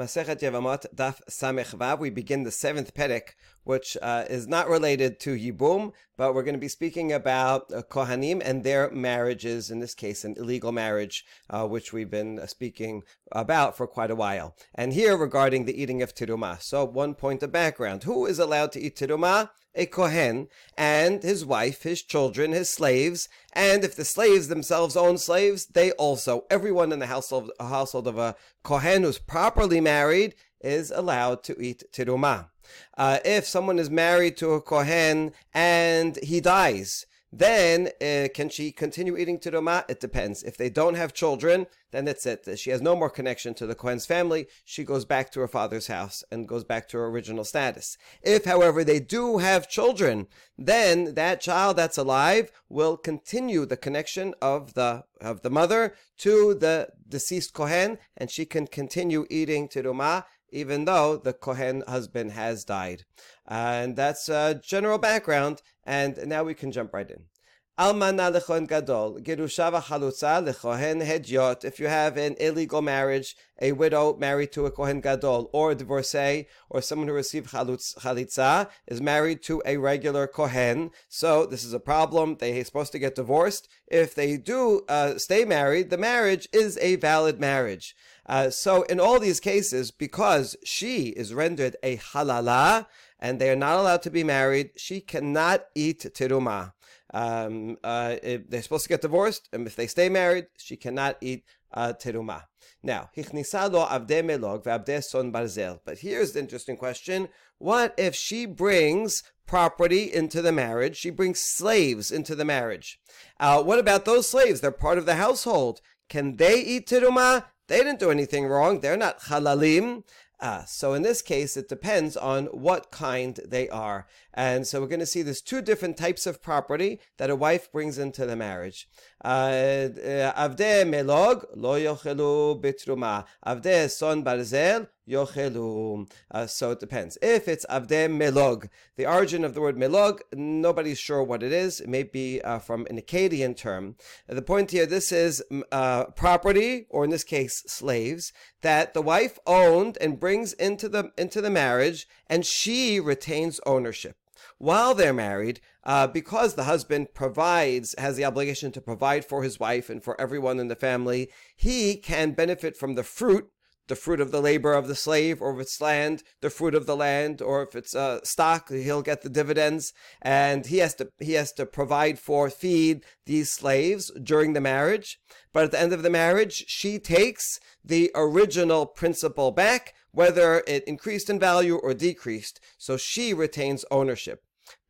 Masechet Yevamot Daf Samech Vav. We begin the seventh Perek, which uh, is not related to Yibum, but we're going to be speaking about uh, Kohanim and their marriages. In this case, an illegal marriage, uh, which we've been uh, speaking about for quite a while. And here, regarding the eating of tirumah. So, one point of background: Who is allowed to eat tirumah? a Kohen and his wife, his children, his slaves, and if the slaves themselves own slaves, they also, everyone in the household, household of a Kohen who's properly married is allowed to eat tirumah. Uh, if someone is married to a Kohen and he dies, then uh, can she continue eating teruma? It depends. If they don't have children, then that's it. She has no more connection to the Kohen's family. She goes back to her father's house and goes back to her original status. If, however, they do have children, then that child that's alive will continue the connection of the of the mother to the deceased Kohen, and she can continue eating teruma even though the Kohen husband has died. And that's a general background. And now we can jump right in. Almana lechohen gadol, gerusha v'chalutza lechohen hedyot. If you have an illegal marriage, a widow married to a kohen gadol, or a divorcee, or someone who received chalitza, is married to a regular kohen. So this is a problem. They are supposed to get divorced. If they do uh, stay married, the marriage is a valid marriage. Uh, so in all these cases, because she is rendered a halala, and they are not allowed to be married, she cannot eat teruma. Um, uh, they're supposed to get divorced, and if they stay married, she cannot eat uh, teruma. Now, hichnisa avde melog ve'avde son barzel. But here's the interesting question: What if she brings property into the marriage? She brings slaves into the marriage. Uh, what about those slaves? They're part of the household. Can they eat teruma? They didn't do anything wrong. They're not halalim. Uh, so in this case, it depends on what kind they are. And so we're going to see there's two different types of property that a wife brings into the marriage. Uh, uh, Avde melog lo yochelu bitruma. Avde son barzel yochelu. Uh, so it depends. If it's avde melog, the origin of the word melog, nobody's sure what it is. It may be uh, from an Akkadian term. The point here, this is uh, property, or in this case, slaves, that the wife owned and brings into the into the marriage, and she retains ownership while they're married, uh, because the husband provides, has the obligation to provide for his wife and for everyone in the family, he can benefit from the fruit the fruit of the labor of the slave, or if it's land, the fruit of the land, or if it's uh, stock, he'll get the dividends, and he has to he has to provide for feed these slaves during the marriage. But at the end of the marriage, she takes the original principal back, whether it increased in value or decreased. So she retains ownership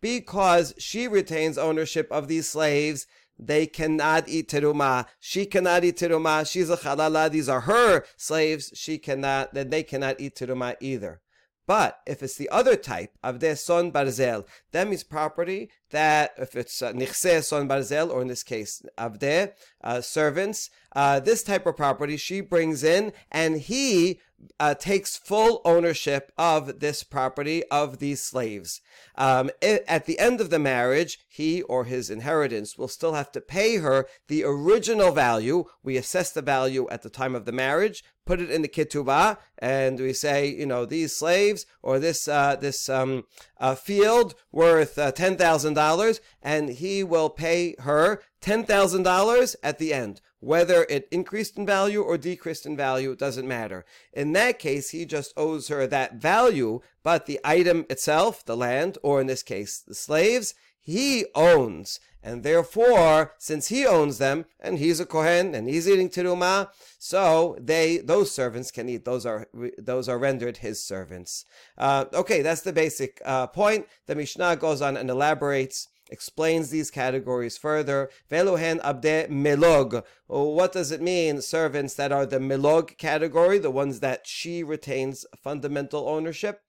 because she retains ownership of these slaves, they cannot eat teruma. She cannot eat teruma. She's a halala. These are her slaves. She cannot, then they cannot eat teruma either. But if it's the other type, avde son barzel, that means property that, if it's uh, son barzel, or in this case, avde, uh, servants, uh, this type of property she brings in, and he uh, takes full ownership of this property of these slaves. Um, it, at the end of the marriage, he or his inheritance will still have to pay her the original value. We assess the value at the time of the marriage, put it in the ketubah, and we say, you know, these slaves or this uh, this um, uh, field worth uh, ten thousand dollars, and he will pay her ten thousand dollars at the end. Whether it increased in value or decreased in value, it doesn't matter. In that case, he just owes her that value, but the item itself, the land, or in this case, the slaves, he owns. And therefore, since he owns them, and he's a Kohen, and he's eating teruma, so they, those servants can eat. Those are, those are rendered his servants. Uh, okay, that's the basic uh, point. The Mishnah goes on and elaborates explains these categories further. Velohen abde melog. What does it mean? Servants that are the melog category, the ones that she retains fundamental ownership.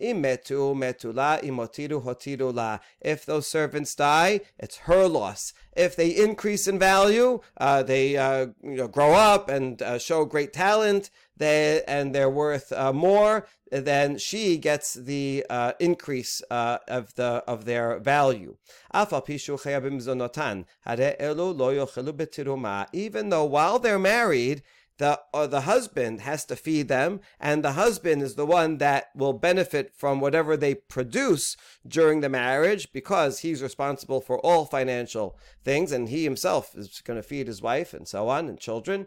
Imetu metula imotiru hotiru la. If those servants die, it's her loss. If they increase in value, uh, they uh, you know, grow up and uh, show great talent, they, and they're worth uh, more, then she gets the uh, increase uh, of the of their value. Even though while they're married, the uh, the husband has to feed them, and the husband is the one that will benefit from whatever they produce during the marriage because he's responsible for all financial things, and he himself is going to feed his wife and so on and children.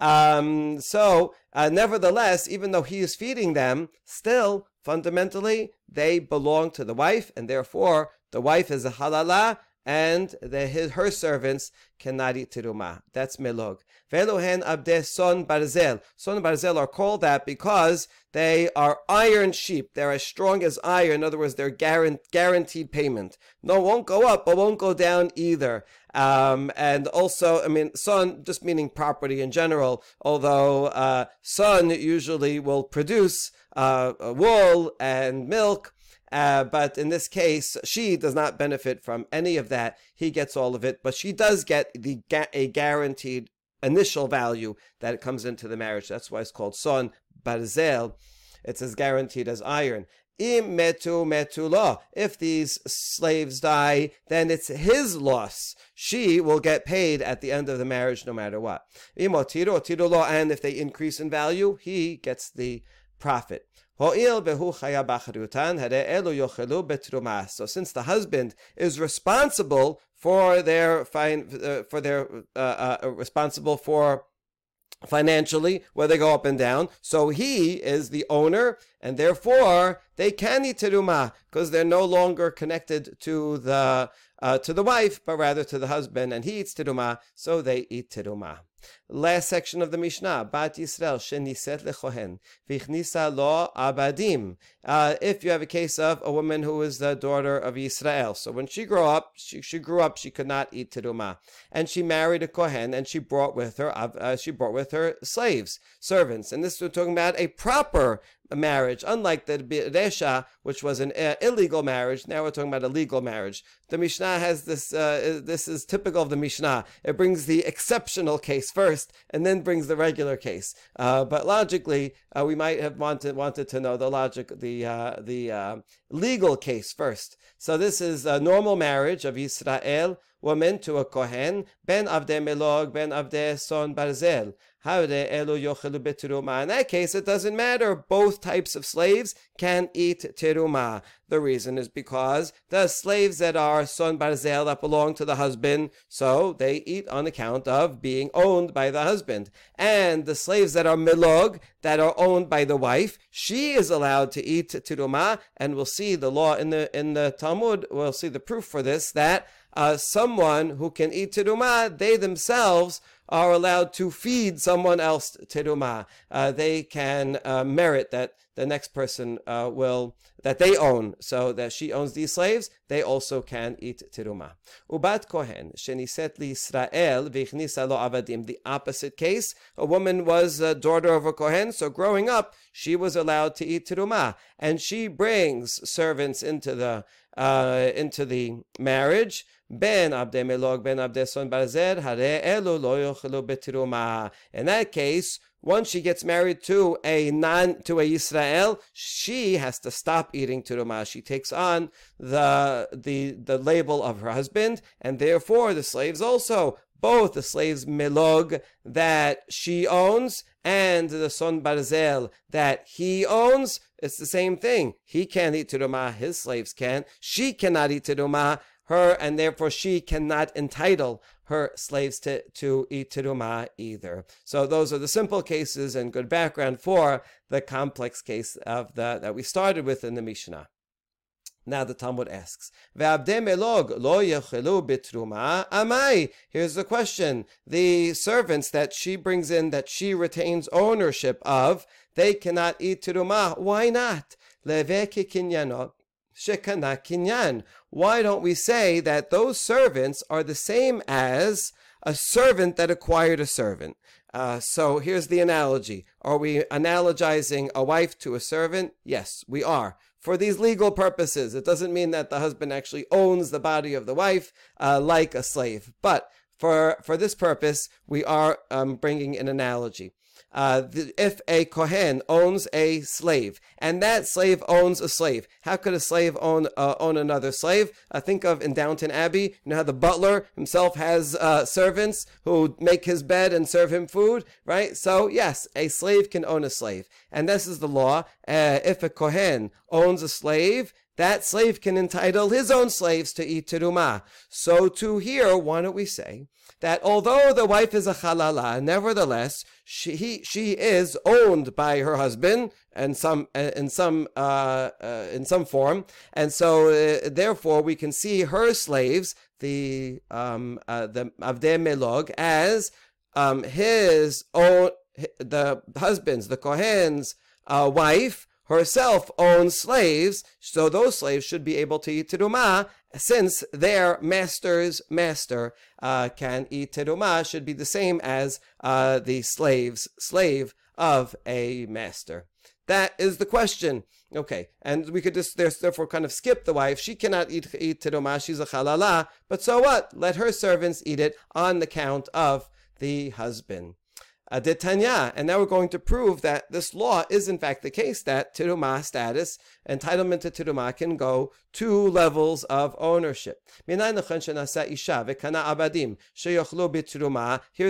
Um, so, uh, nevertheless, even though he is feeding them, still fundamentally they belong to the wife, and therefore the wife is a halala, and the, his, her servants cannot eat teruma. That's melog. Velohen abde son barzel. Son barzel are called that because they are iron sheep. They're as strong as iron. In other words, they're guaranteed payment. No, won't go up, but won't go down either. Um, and also, I mean, son just meaning property in general. Although uh, son usually will produce uh, wool and milk uh, but in this case, she does not benefit from any of that. He gets all of it, but she does get the a guaranteed initial value that comes into the marriage. That's why it's called son barzel. It's as guaranteed as iron. Im metu metu. If these slaves die, then it's his loss. She will get paid at the end of the marriage, no matter what. Im otiru law, and if they increase in value, he gets the profit. So since the husband is responsible for their fine, uh, for their uh, uh, responsible for financially where they go up and down. So he is the owner, and therefore they can eat teruma because they're no longer connected to the uh, to the wife, but rather to the husband, and he eats teruma, so they eat teruma. Last section of the Mishnah, Bat Yisrael sheniset lechohen vichnisa lo abadim. Uh, if you have a case of a woman who is the daughter of Israel, so when she grew up, she, she grew up, she could not eat teruma, and she married a kohen, and she brought with her, uh, she brought with her slaves, servants, and this we're talking about a proper marriage, unlike the Resha, which was an uh, illegal marriage. Now we're talking about a legal marriage. The Mishnah has this, uh, this is typical of the Mishnah. It brings the exceptional case first and then brings the regular case. Uh, but logically, uh, we might have wanted, wanted to know the logic, the, uh, the uh, legal case first. So this is a normal marriage of Israel woman to a Kohen, ben avde melog, ben avde son barzel. In that case, it doesn't matter. Both types of slaves can eat teruma. The reason is because the slaves that are son barzel that belong to the husband, so they eat on account of being owned by the husband. And the slaves that are milog, that are owned by the wife, she is allowed to eat teruma. And we'll see the law in the in the Talmud. We'll see the proof for this that uh, someone who can eat teruma, they themselves are allowed to feed someone else teruma. Uh, they can uh, merit that the next person uh, will that they own, so that she owns these slaves, they also can eat teruma. Ubat kohen sheniset li Israel vichnisa lo avadim. The opposite case, a woman was a daughter of a kohen, so growing up she was allowed to eat teruma, and she brings servants into the uh, into the marriage. Ben abde melog ben abde son barzel hare elu lo betiruma. In that case, once she gets married to a non to a Israel, she has to stop eating teruma. She takes on the the the label of her husband, and therefore the slaves also both the slaves melog that she owns and the son barzel that he owns. It's the same thing. He can't eat teruma. His slaves can. She cannot eat teruma her, and therefore she cannot entitle her slaves to, to eat teruma either. So those are the simple cases and good background for the complex case of the that we started with in the Mishnah. Now the Talmud asks, melog lo bitruma amai. Here's the question. The servants that she brings in, that she retains ownership of, they cannot eat teruma. Why not? Leve kinyanot shekana kinyan. Why don't we say that those servants are the same as a servant that acquired a servant? Uh, so here's the analogy. Are we analogizing a wife to a servant? Yes, we are. For these legal purposes, it doesn't mean that the husband actually owns the body of the wife uh, like a slave. But for, for this purpose, we are um, bringing an analogy. Uh, if a kohen owns a slave and that slave owns a slave, how could a slave own uh, own another slave? Uh, think of in Downton Abbey, you know how the butler himself has uh, servants who make his bed and serve him food, right? So yes, a slave can own a slave, and this is the law. Uh, if a kohen owns a slave, that slave can entitle his own slaves to eat terumah. So to here, why don't we say that although the wife is a halala, nevertheless she he, she is owned by her husband in some in some uh, uh, in some form, and so uh, therefore we can see her slaves, the um, uh, the avdei melog, as um, his own the husband's the kohen's uh, wife herself owns slaves, so those slaves should be able to eat terumah, since their master's master uh, can eat terumah, should be the same as uh, the slave's slave of a master. That is the question. Okay, and we could just therefore kind of skip the wife. She cannot eat, eat terumah, she's a halala, but so what? Let her servants eat it on the count of the husband. Aditanya, and now we're going to prove that this law is in fact the case that tirumah status, entitlement to tirumah can go two levels of ownership. Here's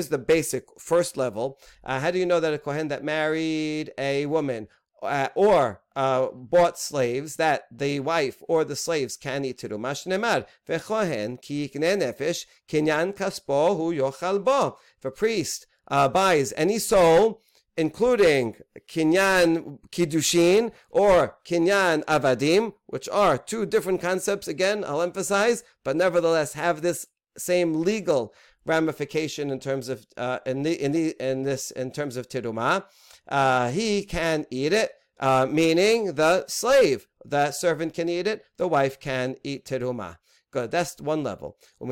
the basic first level. Uh, how do you know that a kohen that married a woman uh, or uh, bought slaves that the wife or the slaves can eat tirumah shnemar vechohen ki nefesh kinyan kaspo hu yochal bo. If a priest uh, buys any soul, including kinyan kiddushin or kinyan avadim, which are two different concepts. Again, I'll emphasize, but nevertheless have this same legal ramification in terms of uh, in the in the in this in terms of tirumah. Uh, he can eat it, uh, meaning the slave, the servant can eat it, the wife can eat tirumah. Good. That's one level. And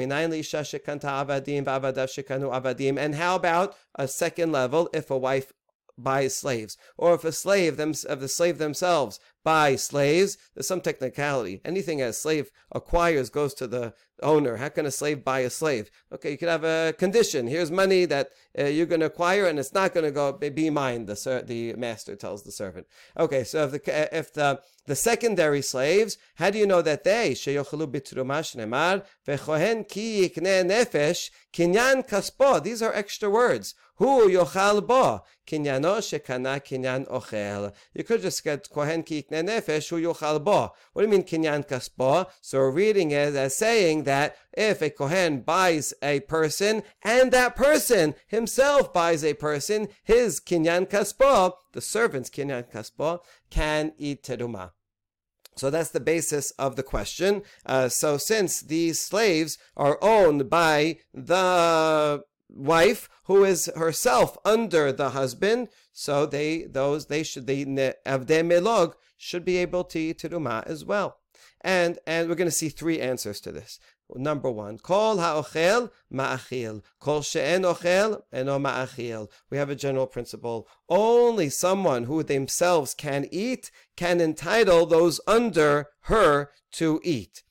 how about a second level if a wife buys slaves, or if a slave them, if the slave themselves buy slaves, there's some technicality. Anything a slave acquires goes to the owner. How can a slave buy a slave? Okay, you could have a condition. Here's money that uh, you're going to acquire, and it's not going to go be mine. The ser- the master tells the servant. Okay, so if the if the the secondary slaves, how do you know that they bitrumash nemar vechohen ki nefesh kaspo? These are extra words. Hu yochal bo kinyano shekana kinyan ochel. You could just get kohen ki yikne nefesh hu yochal bo. What do you mean kinyan kaspo? So we're reading it as saying that if a kohen buys a person and that person himself buys a person, his kinyan kaspo, the servant's kinyan kaspo, can eat terumah. So that's the basis of the question. Uh, so since these slaves are owned by the wife who is herself under the husband, so they those they should the avdei melog should be able to eat terumah as well. And and we're going to see three answers to this. Number one, kol ha'ochel ma'achil, kol she'en ochel eno ma'achil. We have a general principle. Only someone who themselves can eat can entitle those under her to eat.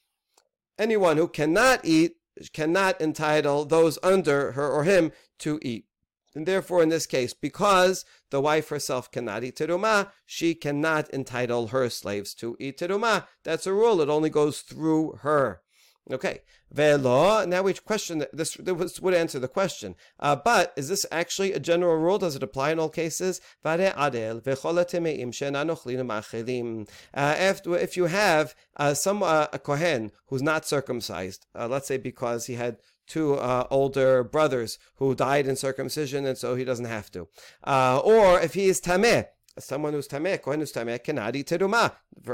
Anyone who cannot eat cannot entitle those under her or him to eat. And therefore, in this case, because the wife herself cannot eat terumah, she cannot entitle her slaves to eat terumah. That's a rule. It only goes through her. Okay, velo. Now we question this. This would answer the question. Uh, but is this actually a general rule? Does it apply in all cases? Vare adel Uh, if you have uh, some uh, a kohen who's not circumcised, uh, let's say because he had two uh, older brothers who died in circumcision, and so he doesn't have to, uh, or if he is tameh, someone who's tameh, kohen who's tameh cannot eat terumah.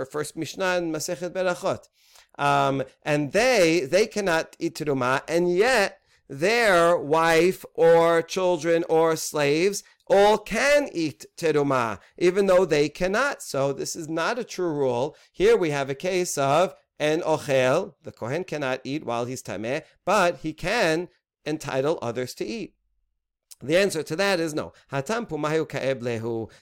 First Mishnah in Masechet Berachot um, and they they cannot eat teruma, and yet their wife or children or slaves all can eat teruma, even though they cannot. So this is not a true rule. Here we have a case of an ochel. The kohen cannot eat while he's tameh, but he can entitle others to eat. The answer to that is no.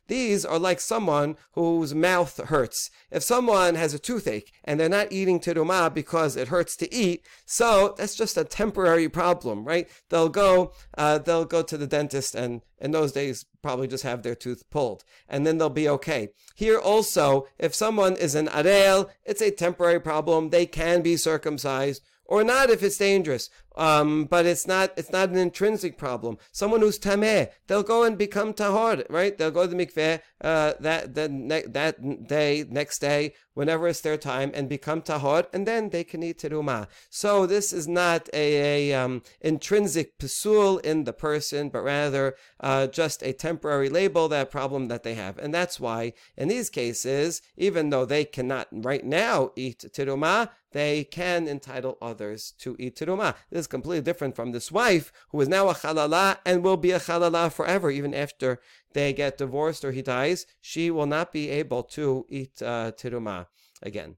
These are like someone whose mouth hurts. If someone has a toothache and they're not eating terumah because it hurts to eat, so that's just a temporary problem, right? They'll go, uh, they'll go to the dentist and in those days probably just have their tooth pulled and then they'll be okay. Here also, if someone is an arel, it's a temporary problem. They can be circumcised or not if it's dangerous. Um, but it's not it's not an intrinsic problem. Someone who's tameh, they'll go and become tahor, right? They'll go to the mikveh uh, that the ne- that day, next day, whenever it's their time, and become tahor, and then they can eat teruma. So this is not a, a um, intrinsic pasul in the person, but rather uh, just a temporary label that problem that they have, and that's why in these cases, even though they cannot right now eat teruma, they can entitle others to eat teruma. This is completely different from this wife who is now a halala and will be a halala forever, even after they get divorced or he dies. She will not be able to eat uh, teruma again.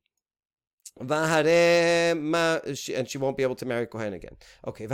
and she won't be able to marry Kohen again. Okay.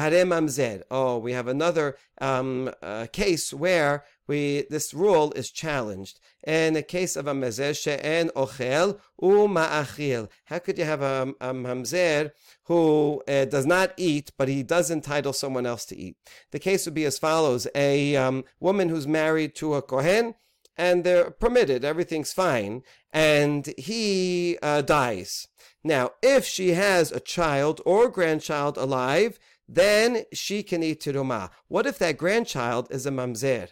Oh, we have another um, uh, case where we this rule is challenged. In the case of a mamzer she'en ochel u'ma'achil, how could you have a, a mamzer who uh, does not eat, but he does entitle someone else to eat? The case would be as follows: a um, woman who's married to a kohen, and they're permitted, everything's fine, and he uh, dies. Now, if she has a child or grandchild alive, then she can eat teruma. What if that grandchild is a mamzer?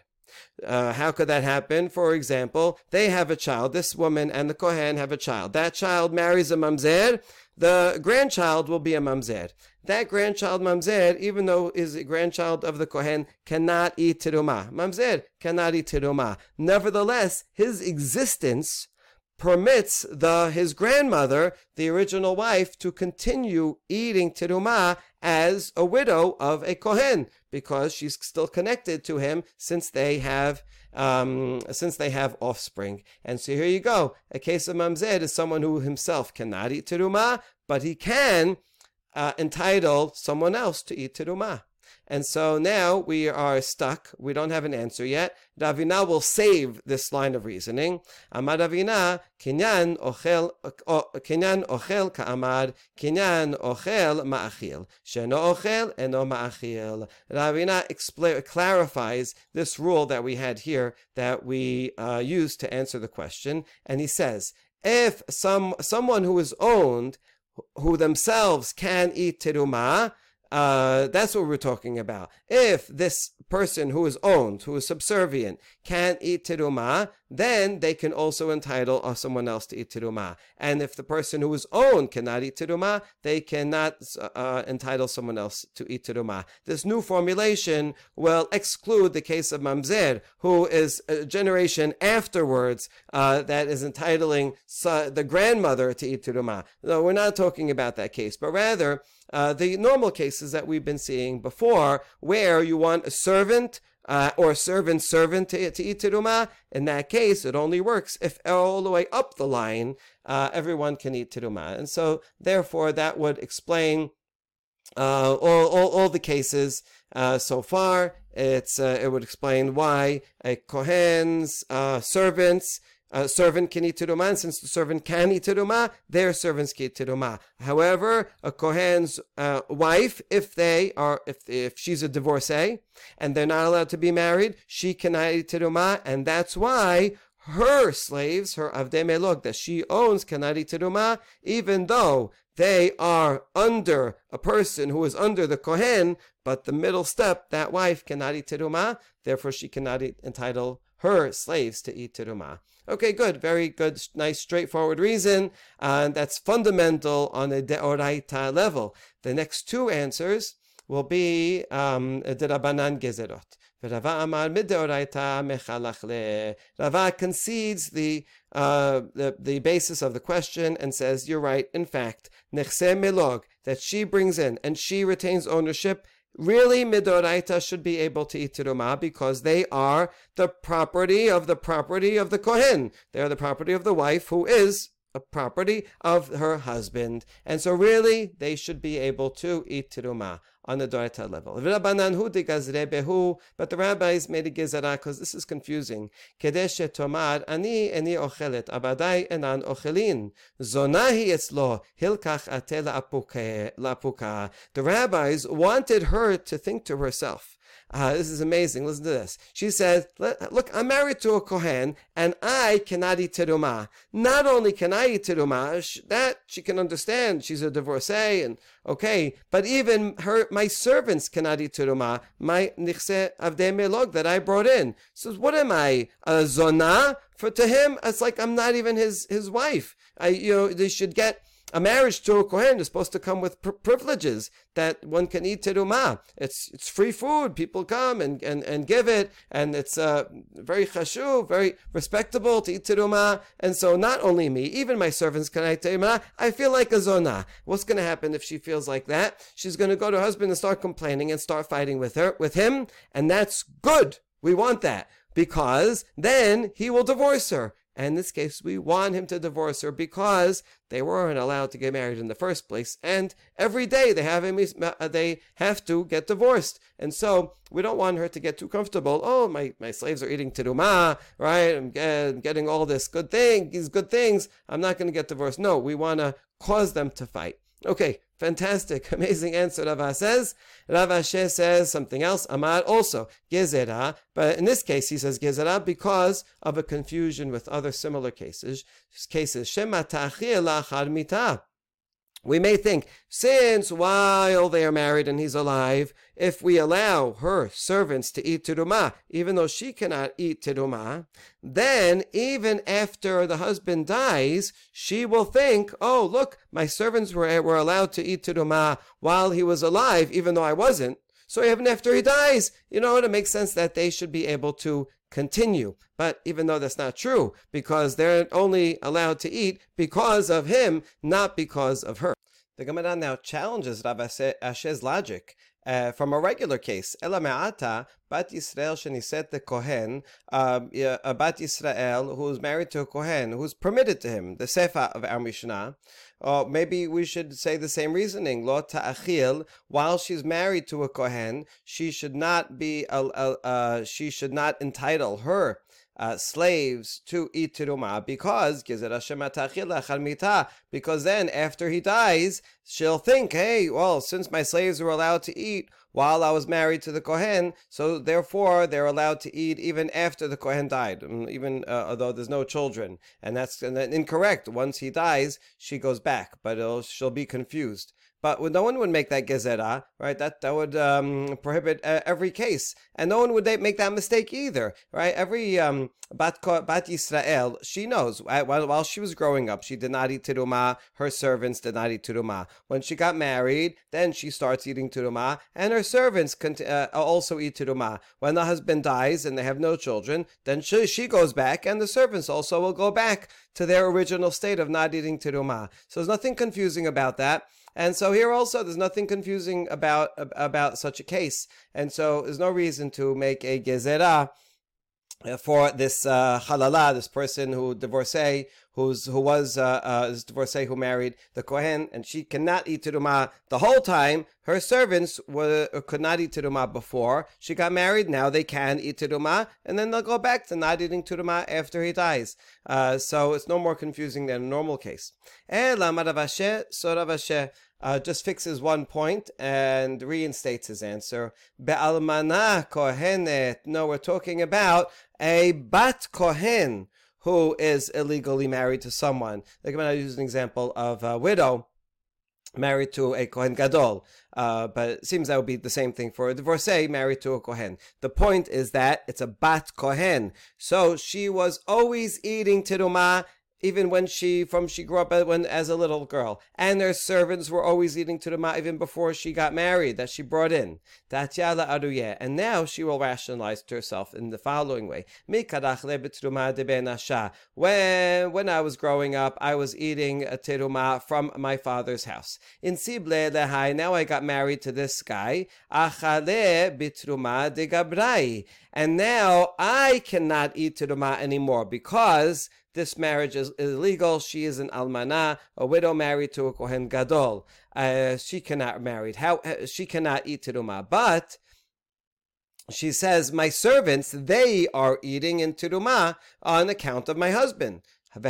Uh, how could that happen? For example, they have a child. This woman and the Kohen have a child. That child marries a mamzer. The grandchild will be a mamzer. That grandchild mamzer, even though is a grandchild of the Kohen, cannot eat teruma. Mamzer cannot eat teruma. Nevertheless, his existence permits the his grandmother, the original wife, to continue eating teruma as a widow of a kohen because she's still connected to him since they have um, since they have offspring. And so here you go. A case of mamzer is someone who himself cannot eat teruma, but he can uh, entitle someone else to eat teruma. And so now we are stuck. We don't have an answer yet. Ravina will save this line of reasoning. Amar Ravina, kinyan ochel, kinyan ochel ka'amar, kinyan ochel ma'achil. Sheno ochel eno ma'achil. Ravina clarifies this rule that we had here that we uh, used to answer the question. And he says, if some someone who is owned, who themselves can eat teruma, uh, that's what we're talking about. If this person who is owned, who is subservient, can't eat teruma, then they can also entitle uh, someone else to eat teruma. And if the person who is owned cannot eat teruma, they cannot uh, entitle someone else to eat teruma. This new formulation will exclude the case of mamzer, who is a generation afterwards uh, that is entitling the grandmother to eat teruma. No, we're not talking about that case, but rather uh, the normal cases that we've been seeing before, where you want a servant uh, or servant servant to, eat teruma. In that case, it only works if all the way up the line uh, everyone can eat teruma, and so therefore that would explain uh, all, all, all the cases uh, so far. It's uh, it would explain why a kohen's servants a servant can eat teruma, and since the servant can eat teruma, their servants can eat teruma. However, a kohen's uh, wife, if they are, if if she's a divorcee and they're not allowed to be married, she cannot eat teruma, and that's why her slaves, her avdei melog that she owns, cannot eat teruma, even though they are under a person who is under the kohen, but the middle step, that wife cannot eat teruma, therefore she cannot eat, entitle her slaves to eat teruma. Okay, good. Very good, nice, straightforward reason. And that's fundamental on a deoraita level. The next two answers will be um, derabanan gezerot. Rava Amar mideoraita mechalachle. Rava concedes the, uh, the the basis of the question and says, "You're right. In fact, nechse milog that she brings in and she retains ownership really midoraita should be able to eat teruma because they are the property of the property of the kohen. They are the property of the wife who is a property of her husband. And so really, they should be able to eat teruma on the Doita level. But the rabbis made a gezerah because this is confusing. Kedesh tomar ani eni ochelet abadai enan ochelin zonahi etzlo hilkach ate. The rabbis wanted her to think to herself. Uh, this is amazing. Listen to this. She says, Look, I'm married to a Kohen and I cannot eat teruma. Not only can I eat teruma, that she can understand. She's a divorcee and okay, but even her, my servants cannot eat teruma. My nichse avdei that I brought in. So what am I? A zona? For to him, it's like I'm not even his, his wife. I, you know, they should get a marriage to a Kohen is supposed to come with pr- privileges that one can eat teruma. It's it's free food. People come and, and, and give it, and it's uh, very chashuv, very respectable to eat teruma. And so not only me, even my servants can eat teruma. I feel like a zona. What's going to happen if she feels like that? She's going to go to her husband and start complaining and start fighting with her, with him, and that's good. We want that because then he will divorce her. In this case, we want him to divorce her because they weren't allowed to get married in the first place. And every day they have uh, they have to get divorced. And so we don't want her to get too comfortable. Oh, my, my slaves are eating teruma, right? I'm, I'm getting all this good thing, these good things. I'm not going to get divorced. No, we want to cause them to fight. Okay, fantastic, amazing answer. Rava says. Rav Ashi says something else. Amar also gezerah, but in this case he says gezerah because of a confusion with other similar cases. Cases shema lachar mitah. We may think, since while they are married and he's alive, if we allow her servants to eat teruma, even though she cannot eat teruma, then even after the husband dies, she will think, oh, look, my servants were, were allowed to eat teruma while he was alive, even though I wasn't. So even after he dies, you know, it makes sense that they should be able to continue. But even though that's not true, because they're only allowed to eat because of him, not because of her. The Gemara now challenges Rav Ashi's logic uh, from a regular case. Ela me'ata bat Yisrael sheniset the Kohen, um, a bat Yisrael who's married to a Kohen, who's permitted to him, the Sefa of our Mishnah. Or maybe we should say the same reasoning. Lo ta'achil, while she's married to a Kohen, she should not be, uh, uh, she should not entitle her uh, slaves to eat teruma because because then after he dies, she'll think, hey, well, since my slaves were allowed to eat while I was married to the Kohen, so therefore they're allowed to eat even after the Kohen died, mm, even uh, although there's no children, and that's incorrect. Once he dies, she goes back, but she'll be confused. But no one would make that gezerah, right? That that would um, prohibit uh, every case, and no one would make that mistake either, right? Every um, bat bat Yisrael, she knows while while she was growing up, she did not eat teruma. Her servants did not eat teruma. When she got married, then she starts eating teruma, and her servants cont- uh, also eat teruma. When the husband dies and they have no children, then she, she goes back, and the servants also will go back to their original state of not eating teruma. So there's nothing confusing about that. And so here also, there's nothing confusing about about such a case, and so there's no reason to make a gezerah for this uh, halala, this person who divorcee, who's who was uh, uh, this divorcee who married the kohen, and she cannot eat teruma the whole time. Her servants were uh, could not eat teruma before she got married. Now they can eat teruma, and then they'll go back to not eating teruma after he dies. Uh, so it's no more confusing than a normal case. Eh, uh, just fixes one point and reinstates his answer. Be'almana kohenet. No, we're talking about a bat kohen who is illegally married to someone. Like when I use an example of a widow married to a Kohen Gadol. Uh, but it seems that would be the same thing for a divorcee married to a Kohen. The point is that it's a Bat Kohen. So she was always eating Tirumah even when she from she grew up when as a little girl, and their servants were always eating teruma even before she got married that she brought in. Tatyala aruye, and now she will rationalize to herself in the following way: When when I was growing up, I was eating a teruma from my father's house. In Sible lehai, now I got married to this guy. Achale bitruma de gabrai, and now I cannot eat teruma anymore because this marriage is illegal. She is an almana, a widow married to a kohen gadol. Uh, she cannot marry. How uh, she cannot eat teruma, but she says, My servants, they are eating in Tiruma on account of my husband. Now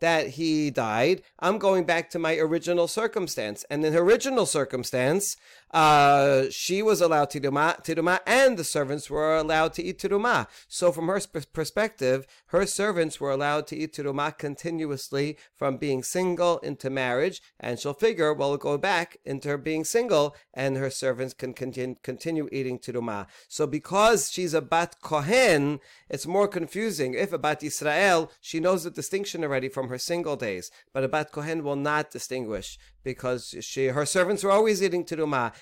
that he died, I'm going back to my original circumstance. And in her original circumstance, uh, she was allowed tiruma, tiruma, and the servants were allowed to eat tiruma. So, from her sp- perspective, her servants were allowed to eat tiruma continuously from being single into marriage, and she'll figure, well, go back into her being single, and her servants can continue, continue eating tiruma. So, because she's a bat kohen, it's more confusing. If a bat Israel, she knows the distinction already from her single days, but a bat kohen will not distinguish because she her servants were always eating teruma.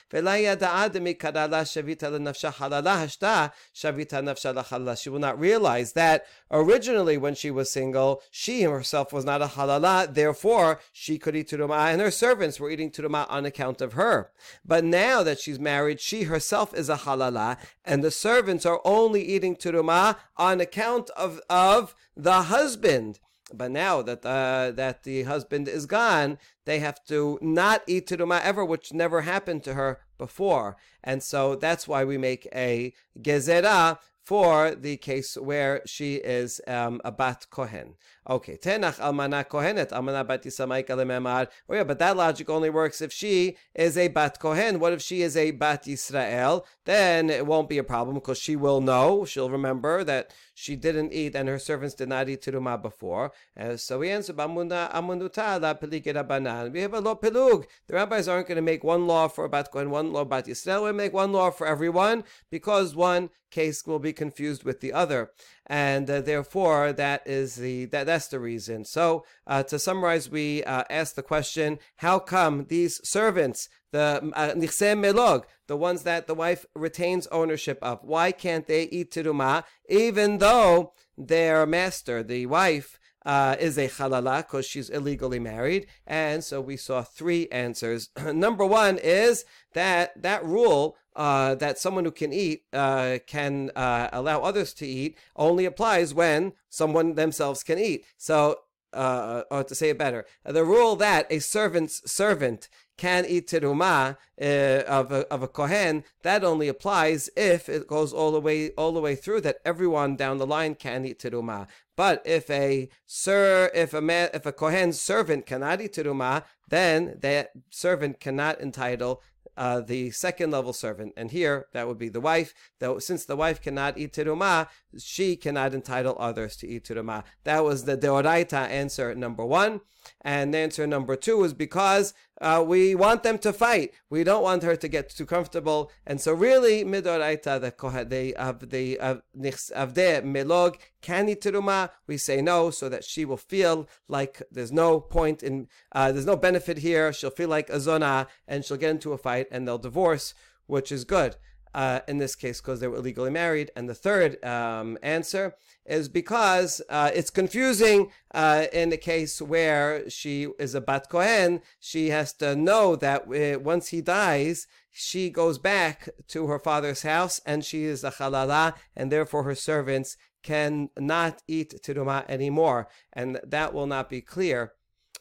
She will not realize that originally when she was single, she herself was not a halala, therefore she could eat teruma, and her servants were eating teruma on account of her. But now that she's married, she herself is a halala, and the servants are only eating teruma on account of, of the husband. But now that uh, that the husband is gone, they have to not eat teruma ever, which never happened to her before, and so that's why we make a gezerah for the case where she is um, a bat kohen. Okay, tenach almana kohenet almana bat yisamaik Oh yeah, but that logic only works if she is a bat kohen. What if she is a bat Yisrael? Then it won't be a problem because she will know, she'll remember that she didn't eat and her servants did not eat teruma before. And so we answer bamuna amunuta la banan. We have a law pilug. The rabbis aren't going to make one law for bat kohen, one law bat Yisrael. We make one law for everyone because one case will be confused with the other, and uh, therefore that is the that that's the reason. So uh, to summarize, we uh, ask the question: How come these servants, the nichsem uh, melog, the ones that the wife retains ownership of, why can't they eat teruma even though their master, the wife? Uh, is a halala because she's illegally married. And so we saw three answers. Number one is that that rule uh, that someone who can eat uh, can uh, allow others to eat only applies when someone themselves can eat. So, uh, or to say it better, the rule that a servant's servant can eat teruma uh, of a, of a kohen that only applies if it goes all the way all the way through that everyone down the line can eat teruma. But if a sir, if a man, if a kohen's servant cannot eat teruma, then that servant cannot entitle uh, the second level servant. And here, that would be the wife. Though, since the wife cannot eat teruma, she cannot entitle others to eat teruma. That was the deoraita answer number one. And answer number two is because uh, we want them to fight. We don't want her to get too comfortable. And so, really, midoraita, the they of the of melog can eat teruma. We say no, so that she will feel like there's no point in, uh, there's no benefit here. She'll feel like a zona, and she'll get into a fight, and they'll divorce, which is good uh, in this case because they were illegally married. And the third um, answer is because uh, it's confusing uh, in the case where she is a bat kohen. She has to know that uh, once he dies, she goes back to her father's house and she is a halala, and therefore her servants can not eat teruma anymore, and that will not be clear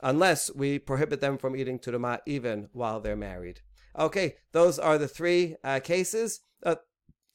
unless we prohibit them from eating teruma even while they're married. Okay, those are the three uh, cases, uh,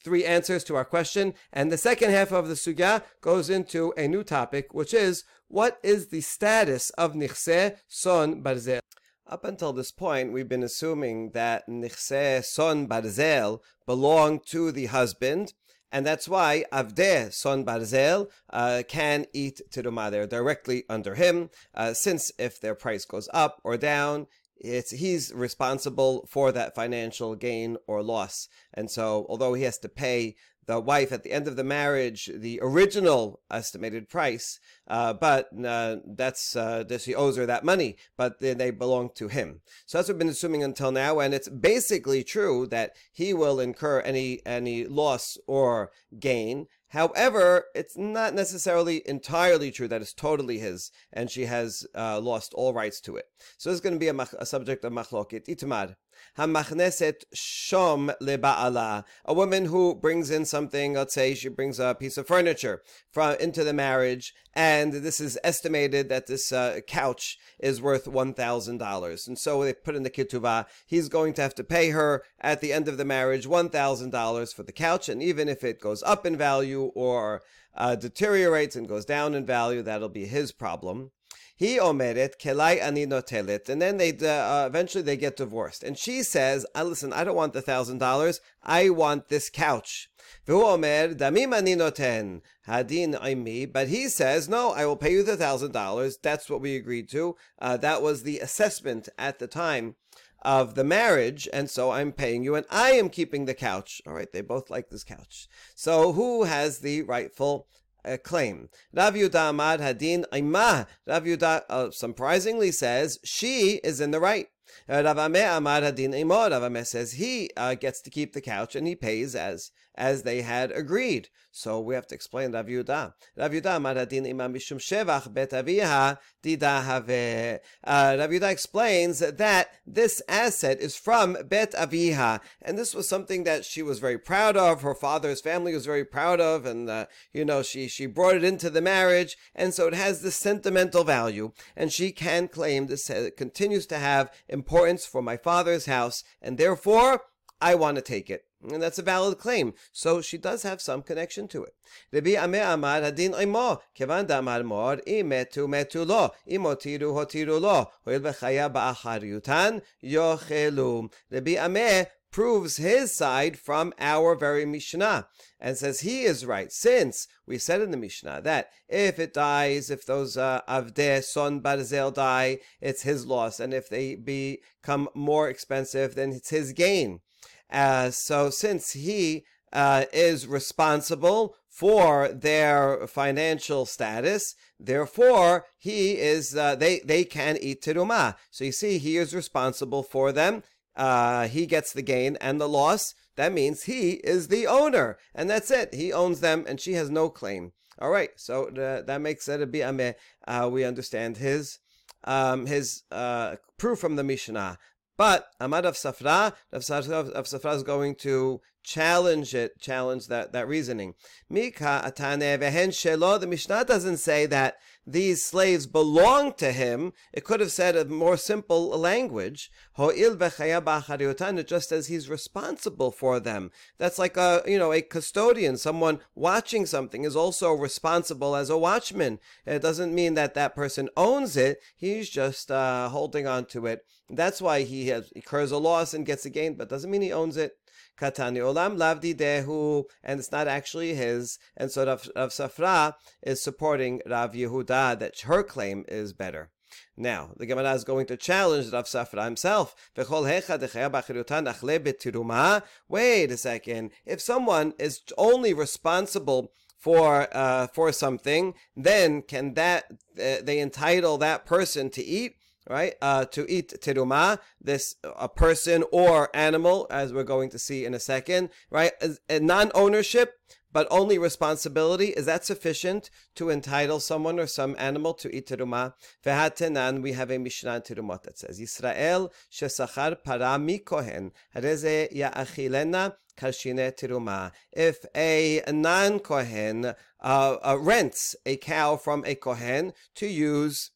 three answers to our question. And the second half of the sugya goes into a new topic, which is what is the status of nichse son barzel? Up until this point, we've been assuming that nichse son barzel belonged to the husband, and that's why Avdeh son Barzel uh, can eat. They're directly under him, uh, since if their price goes up or down, it's he's responsible for that financial gain or loss. And so, although he has to pay the wife at the end of the marriage the original estimated price, uh, but uh, that's uh, this he owes her that money, but they, they belong to him. So that's what we've been assuming until now, and it's basically true that he will incur any any loss or gain However, it's not necessarily entirely true that it's totally his and she has uh, lost all rights to it. So this is going to be a, mach- a subject of machlokit itmar. Hamachneset shom leba'ala. A woman who brings in something, let's say she brings a piece of furniture from into the marriage, and this is estimated that this uh, couch is worth $1,000. And so they put in the ketubah, he's going to have to pay her at the end of the marriage $1,000 for the couch, and even if it goes up in value or uh, deteriorates and goes down in value, that'll be his problem. He omeret kelai ani notelet, and then they uh, eventually they get divorced. And she says, "Listen, I don't want the thousand dollars. I want this couch." omer damim ani noten hadin imi. But he says, "No, I will pay you the thousand dollars. That's what we agreed to. Uh, that was the assessment at the time." of the marriage, and so I'm paying you, and I am keeping the couch. All right, they both like this couch. So who has the rightful uh, claim. Rav Yudah Amad Hadin Imah. Rav Yudah uh, surprisingly says she is in the right. Rav Ameh Amad Hadin Imor. Rav Ameh says he uh, gets to keep the couch and he pays as as they had agreed. So we have to explain Rav Yudah. Rav Yudah Maradin Imam Mishum Shevach Bet Aviha Dida Have. Uh, Rav Yudah explains that this asset is from Bet Aviha, and this was something that she was very proud of. Her father's family was very proud of, and uh, you know she she brought it into the marriage, and so it has this sentimental value, and she can claim this uh, continues to have importance for my father's house, and therefore I want to take it. And that's a valid claim. So she does have some connection to it. Rabbi Amar Hadin Imo, Kevan Damar Mor, Imetu Metu Lo, Imotiru Hotiru Lo. Rabbi proves his side from our very Mishnah and says he is right, since we said in the Mishnah that if it dies, if those uh, Avdeh Son Barzel die, it's his loss, and if they become more expensive, then it's his gain. Uh, so since he uh, is responsible for their financial status, therefore he is uh, they they can eat teruma. So you see, he is responsible for them. Uh, he gets the gain and the loss. That means he is the owner, and that's it. He owns them, and she has no claim. All right, so uh, that makes it be a bi'ameh. Uh, we understand his um, his uh, proof from the Mishnah. But Amad of Safra, of Safra is going to challenge it, challenge that, that reasoning. Mika atane vehen shelo. The Mishnah doesn't say that these slaves belong to him. It could have said a more simple language. Just as he's responsible for them. That's like a, you know, a custodian, someone watching something is also responsible as a watchman. It doesn't mean that that person owns it. He's just uh, holding on to it. That's why he has, incurs a loss and gets a gain, but doesn't mean he owns it. Katani Olam Lavdi Dehu, and it's not actually his. And so Rav, Rav Safra is supporting Rav Yehuda that her claim is better. Now, the Gemara is going to challenge Rav Safra himself. Wait a second. If someone is only responsible for uh, for something, then can that uh, they entitle that person to eat? Right? Uh, to eat teruma, this a person or animal, as we're going to see in a second, right? Non-ownership, but only responsibility. Is that sufficient to entitle someone or some animal to eat teruma? Vehatenan, we have a Mishnah in terumot that says, Yisrael shesachar para mi kohen, hareze ya'achilena kalshine teruma. If a non-kohen uh, uh, rents a cow from a kohen to use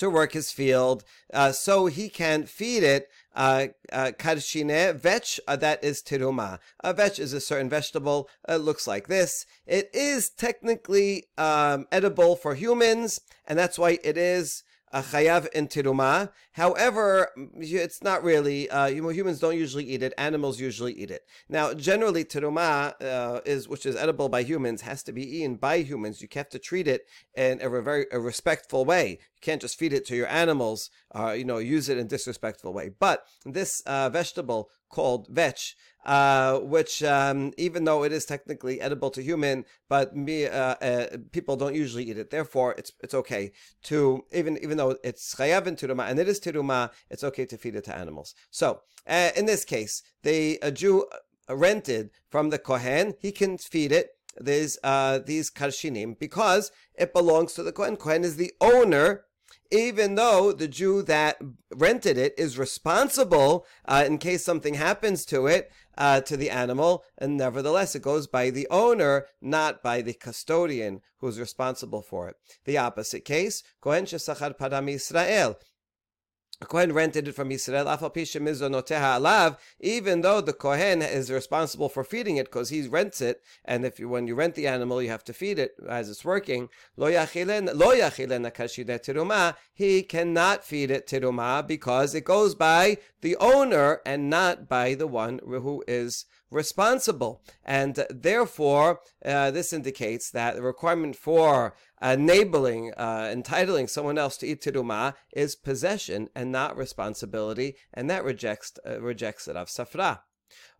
to work his field uh, so he can feed it uh, uh, karshine vetch, uh, that is teruma. A vetch is a certain vegetable. It looks like this. It is technically um, edible for humans, and that's why it is a chayav in teruma. However, it's not really, uh, humans don't usually eat it, animals usually eat it. Now, generally, teruma uh, is, which is edible by humans, has to be eaten by humans. You have to treat it in a very a respectful way. You can't just feed it to your animals, uh, you know, use it in disrespectful way. But this uh, vegetable called vetch uh, which um, even though it is technically edible to human, but me, uh, uh, people don't usually eat it. Therefore, it's it's okay to even even though it's chayav in teruma and it is teruma, it's okay to feed it to animals. So uh, in this case, the a Jew rented from the kohen, he can feed it. There's uh, these karshinim because it belongs to the kohen. Kohen is the owner even though the Jew that rented it is responsible uh, in case something happens to it, uh, to the animal, and nevertheless it goes by the owner, not by the custodian who's responsible for it. The opposite case, Kohen Shesachar Padam Israel. A Kohen rented it from Israel, alav, even though the Kohen is responsible for feeding it because he rents it, and if you, when you rent the animal, you have to feed it as it's working. Lo yachilen, he cannot feed it teruma because it goes by the owner and not by the one who is responsible. And therefore, uh, this indicates that the requirement for enabling, uh, entitling someone else to eat teruma is possession and not responsibility, and that rejects uh, rejects it of safra.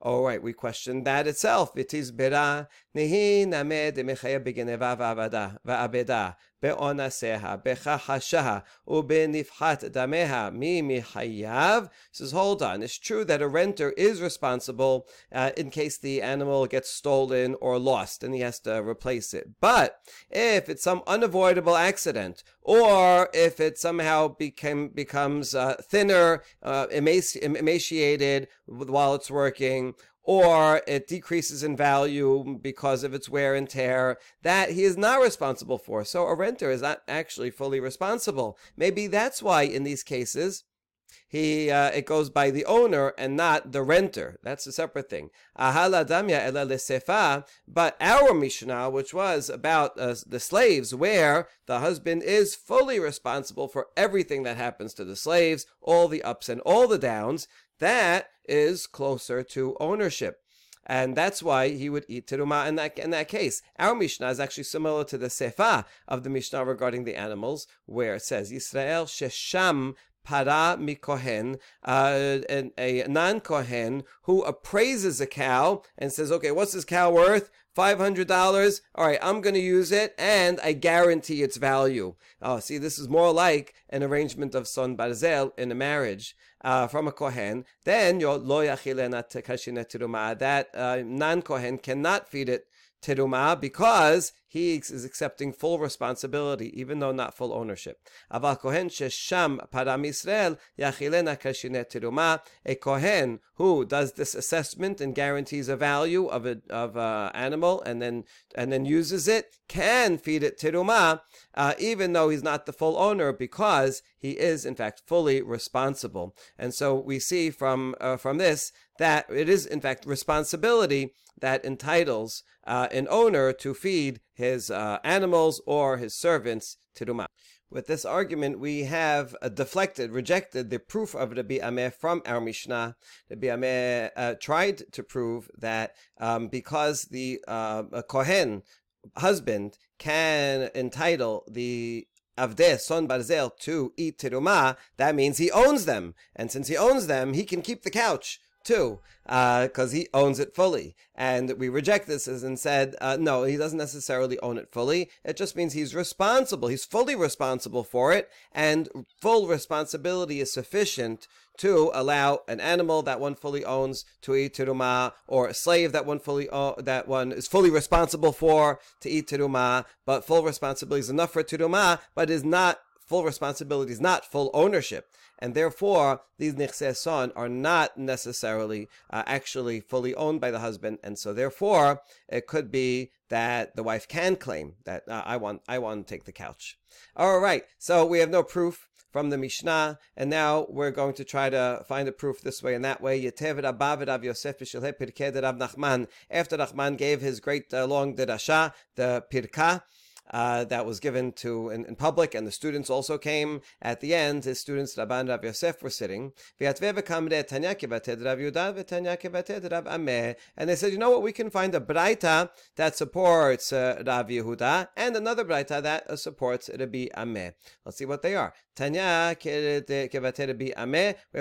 All right, we question that itself. It is bera nihi named mechaya begeneva va'avada va'abeda be'onaseha bechahashaha ubenifhat dameha mi mihayav. Says, hold on. It's true that a renter is responsible uh, in case the animal gets stolen or lost, and he has to replace it. But if it's some unavoidable accident, or if it somehow became becomes uh, thinner, uh, emaci- emaciated while it's working or it decreases in value because of its wear and tear, that he is not responsible for. So a renter is not actually fully responsible. Maybe that's why in these cases, he uh, it goes by the owner and not the renter. That's a separate thing. But our Mishnah, which was about uh, the slaves, where the husband is fully responsible for everything that happens to the slaves, all the ups and all the downs, that is closer to ownership. And that's why he would eat teruma in that, in that case. Our Mishnah is actually similar to the Sefa of the Mishnah regarding the animals, where it says, Yisrael shesham para mikohen, uh, a non-kohen who appraises a cow and says, okay, what's this cow worth? $500. All right, I'm going to use it and I guarantee its value. Oh, see, this is more like an arrangement of son barzel in a marriage uh, from a kohen. Then your lo that uh, non-kohen cannot feed it teruma because he is accepting full responsibility, even though not full ownership. Aval kohen shesham param Israel yachilena kashinet. A kohen who does this assessment and guarantees a value of a of a animal and then and then uses it can feed it teruma, uh, even though he's not the full owner, because he is in fact fully responsible. And so we see from uh, from this that it is in fact responsibility that entitles uh, an owner to feed his uh, animals or his servants teruma. With this argument, we have uh, deflected, rejected the proof of Rabbi Ameh from our Mishnah. Rabbi Ameh uh, tried to prove that um, because the uh, Kohen husband can entitle the Avdeh, son barzel, to eat teruma, that means he owns them. And since he owns them, he can keep the couch too, because uh, he owns it fully. And we reject this as and said, uh, no, he doesn't necessarily own it fully. It just means he's responsible. He's fully responsible for it, and full responsibility is sufficient to allow an animal that one fully owns to eat teruma, or a slave that one fully o- that one is fully responsible for to eat teruma. But full responsibility is enough for teruma, but is not full responsibility is not full ownership and therefore these nichse are not necessarily uh, actually fully owned by the husband, and so therefore it could be that the wife can claim that uh, I want I want to take the couch. All right, so we have no proof from the Mishnah, and now we're going to try to find a proof this way and that way. After Nachman gave his great uh, long derasha, the Pirka, uh, that was given to in, in, public, and the students also came. At the end, his students Rabban Rav Yosef were sitting. And they said, you know what, we can find a Braita that supports uh, Rav Yehuda and another Braita that uh, supports Rabbi Ameh. Let's see what they are. Tanya We have a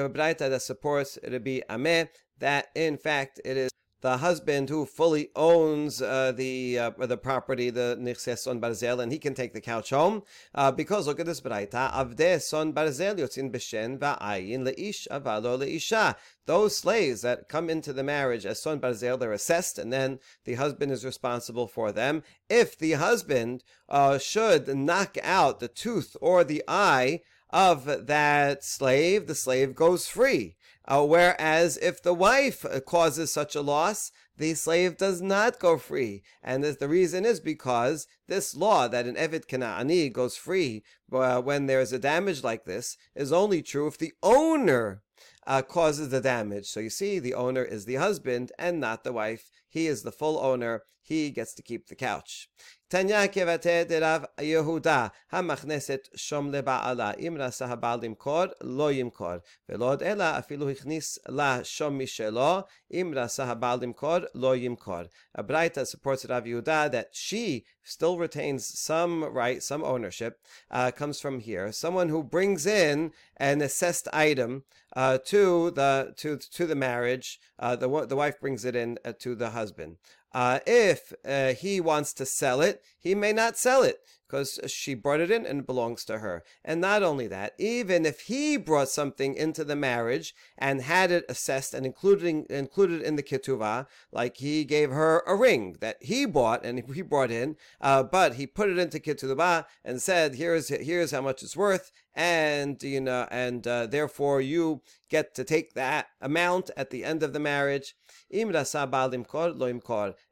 Braita that supports Rabbi Ameh that in fact it is the husband who fully owns uh, the uh, the property, the nichses son barzel, and he can take the couch home. Uh, because look at this braita, avde son barzel yotzin b'shen va'ayin leish avalo leisha. Those slaves that come into the marriage as son barzel, they're assessed, and then the husband is responsible for them. If the husband uh, should knock out the tooth or the eye of that slave, the slave goes free. Uh, whereas if the wife causes such a loss, the slave does not go free. And the reason is because this law that an Evid Kana'ani goes free uh, when there's a damage like this is only true if the owner uh, causes the damage. So you see, the owner is the husband and not the wife. He is the full owner. He gets to keep the couch. Tanya kevate derav Yehuda ha machneset shom leba'ala im rasa habal limkor lo yimkor velod ela afilu hichnis la shom mishelo im rasa habal limkor lo yimkor. A brayta supports Rav Yehuda that she still retains some right, some ownership. Uh, comes from here. Someone who brings in an assessed item uh, to the to to the marriage. Uh, the the wife brings it in uh, to the husband. Uh, if uh, he wants to sell it, he may not sell it because she brought it in and it belongs to her. And not only that, even if he brought something into the marriage and had it assessed and including included in the ketuvah, like he gave her a ring that he bought and he brought in, uh, but he put it into ketuvah and said, "Here's here's how much it's worth," and you know, and uh, therefore you get to take that amount at the end of the marriage.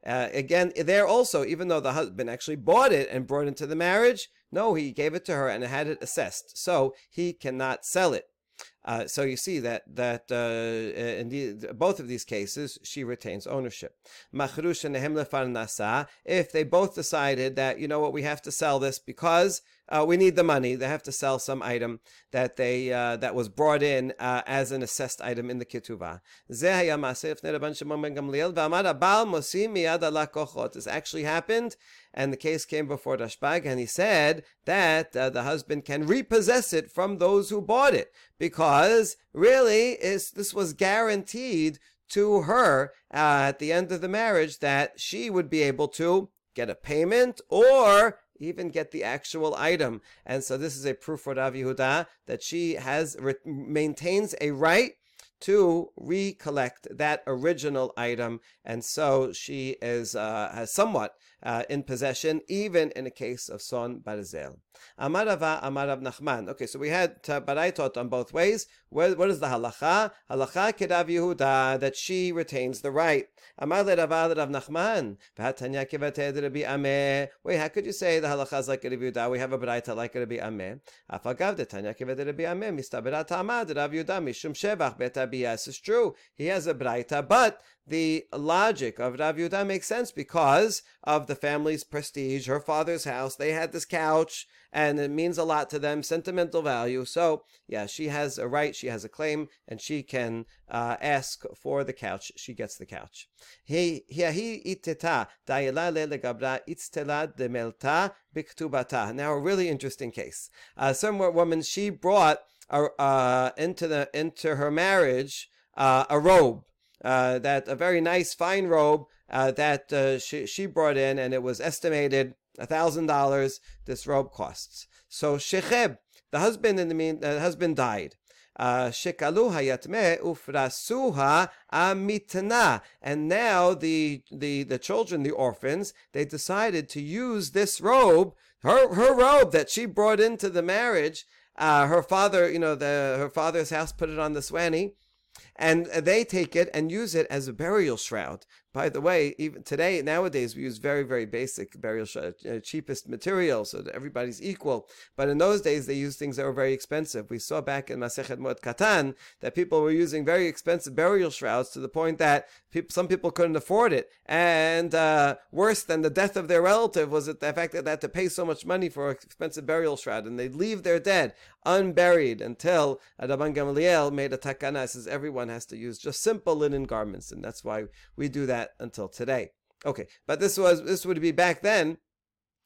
Uh, again, there also, even though the husband actually bought it and brought it into the marriage, no, he gave it to her and had it assessed, so he cannot sell it. Uh, so you see that that uh, in the, both of these cases she retains ownership. Mahrush and Nahemlifar Nasa, if they both decided that you know what we have to sell this because uh, we need the money. They have to sell some item that they uh, that was brought in uh, as an assessed item in the ketuvah. This actually happened, and the case came before Rashbag, and he said that uh, the husband can repossess it from those who bought it because really this was guaranteed to her uh, at the end of the marriage that she would be able to get a payment or even get the actual item. And so this is a proof for Rav Yehuda that she has re- maintains a right to recollect that original item, and so she is uh, has somewhat uh, in possession, even in a case of son barzel. Amarava Amarav Nachman. Okay, so we had baraitot on both ways. What, what is the halacha? Halacha kedav Yehuda that she retains the right. Amar le Rav Nachman. V'hatanya kivateh Rabbi Ameh. Wait, how could you say the halacha is like Rabbi Yehuda? We have a baraita like Rabbi Ameh. Afagav de Tanya kivateh Rabbi Ameh. Mistaberat Amad Rav Yehuda mishum shevach bet This is true. He has a baraita, but the logic of Rav Yehuda makes sense because of the family's prestige, her father's house. They had this couch and it means a lot to them, sentimental value. So, yeah, she has a right, she has a claim, and she can uh, ask for the couch. She gets the couch. He iteta demelta biktubata. Now, a really interesting case. Uh, some woman she brought uh, into the into her marriage uh, a robe. Uh, that a very nice, fine robe uh, that uh, she, she brought in, and it was estimated $1,000 this robe costs. So Shecheb, the husband in the mean, the husband died. Uh, Shekalu hayatme ufrasuha amitna. And now the, the, the children, the orphans, they decided to use this robe, her, her robe that she brought into the marriage. Uh, her father, you know, the, her father's house put it on the swanny and they take it and use it as a burial shroud. By the way, even today, nowadays, we use very, very basic burial uh, cheapest material, so that everybody's equal. But in those days, they used things that were very expensive. We saw back in Masechet Moed Katan that people were using very expensive burial shrouds to the point that some people couldn't afford it. And uh, worse than the death of their relative was the fact that they had to pay so much money for an expensive burial shroud, and they'd leave their dead unburied until Rabban Gamaliel made a takana says everyone has to use just simple linen garments, and that's why we do that until today. Okay, but this was this would be back then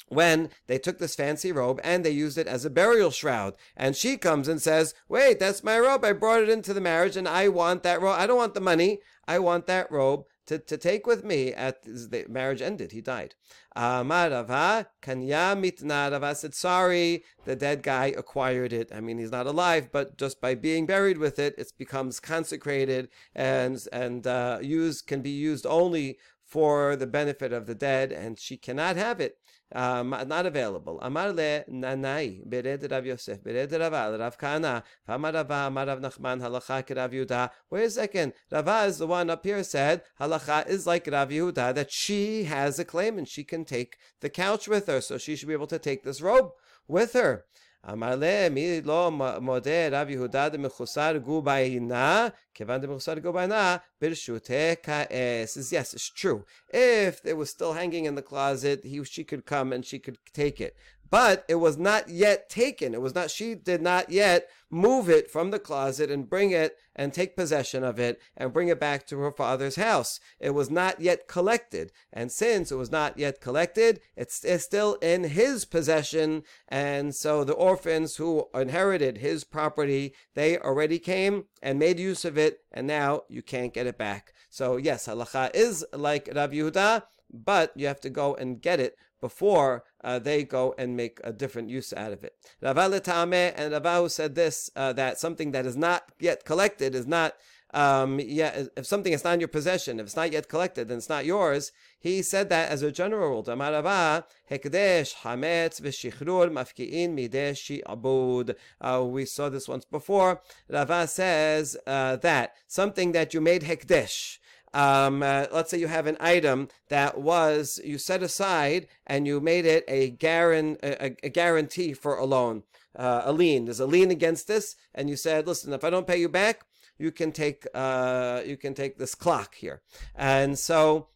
when they took this fancy robe and they used it as a burial shroud. And she comes and says, Wait, that's my robe. I brought it into the marriage and I want that robe. I don't want the money. I want that robe to, to take with me at the marriage ended. He died. Amarava kanya mitna. said, sorry, the dead guy acquired it. I mean, he's not alive, but just by being buried with it, it becomes consecrated and and uh, used can be used only for the benefit of the dead, and she cannot have it. Um, not available. Amar le nanai bered Rav Yosef bered Rava Rav Kana Amar Rava Amar Rav Nachman halacha Rav Yehuda. Wait a second. Rava is the one up here said halacha is like Rav Yehuda that she has a claim and she can take the couch with her, so she should be able to take this robe with her. אמר להם, מי לא מודה רב יהודה דמחוסר גו בעינה, כיוון דמחוסר גו בעינה, ברשותי כעס. Yes, it's true. If it was still hanging in the closet, he, she could come and she could take it but it was not yet taken. It was not, she did not yet move it from the closet and bring it and take possession of it and bring it back to her father's house. It was not yet collected. And since it was not yet collected, it's, it's still in his possession. And so the orphans who inherited his property, they already came and made use of it. And now you can't get it back. So yes, halacha is like Rabbi Yehuda, but you have to go and get it before uh, they go and make a different use out of it. Rava and Ravahu said this uh, that something that is not yet collected is not. Um, if something is not in your possession, if it's not yet collected, then it's not yours. He said that as a general rule. Amarava hekdesh hametz v'shichrur mafkiin midesh abud. Uh, we saw this once before. Rava says uh, that something that you made hekdesh um, uh, let's say you have an item that was you set aside and you made it a, guaran- a, a guarantee for a loan, uh, a lien. There's a lien against this, and you said, listen, if I don't pay you back, you can take uh, you can take this clock here, and so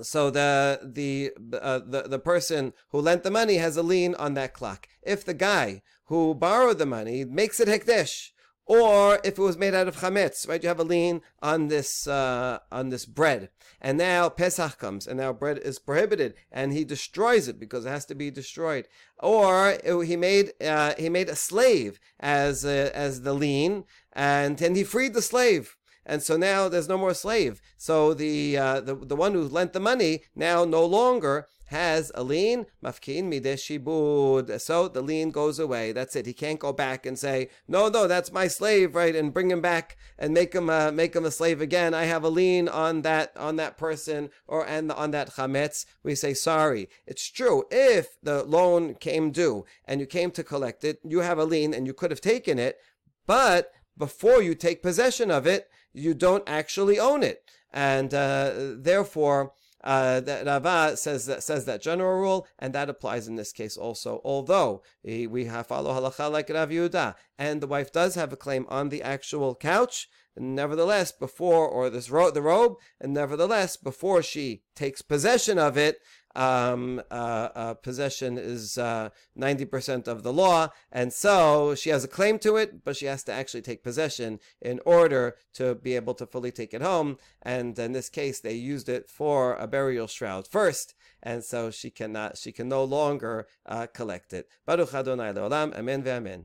so the the uh, the the person who lent the money has a lien on that clock. If the guy who borrowed the money makes it hekdesh, or if it was made out of chametz, right? You have a lien on this uh, on this bread, and now Pesach comes, and now bread is prohibited, and he destroys it because it has to be destroyed. Or he made uh, he made a slave as uh, as the lien, and then he freed the slave and so now there's no more slave. So the uh, the the one who lent the money now no longer has a lien, mafkin mideshibud. So the lien goes away. That's it. He can't go back and say, no, no, that's my slave, right? And bring him back and make him uh, make him a slave again. I have a lien on that on that person or and on that chametz. We say sorry. It's true. If the loan came due and you came to collect it, you have a lien and you could have taken it, but before you take possession of it, you don't actually own it, and uh, therefore uh, that Rava says that says that general rule, and that applies in this case also. Although we have follow halacha like Rav Yehuda, and the wife does have a claim on the actual couch. Nevertheless, before or this ro- the robe, and nevertheless, before she takes possession of it, um, uh, uh, possession is uh, 90% of the law. And so she has a claim to it, but she has to actually take possession in order to be able to fully take it home. And in this case, they used it for a burial shroud first. And so she cannot, she can no longer uh, collect it. Baruch Adonai Leolam, Amen ve'amen.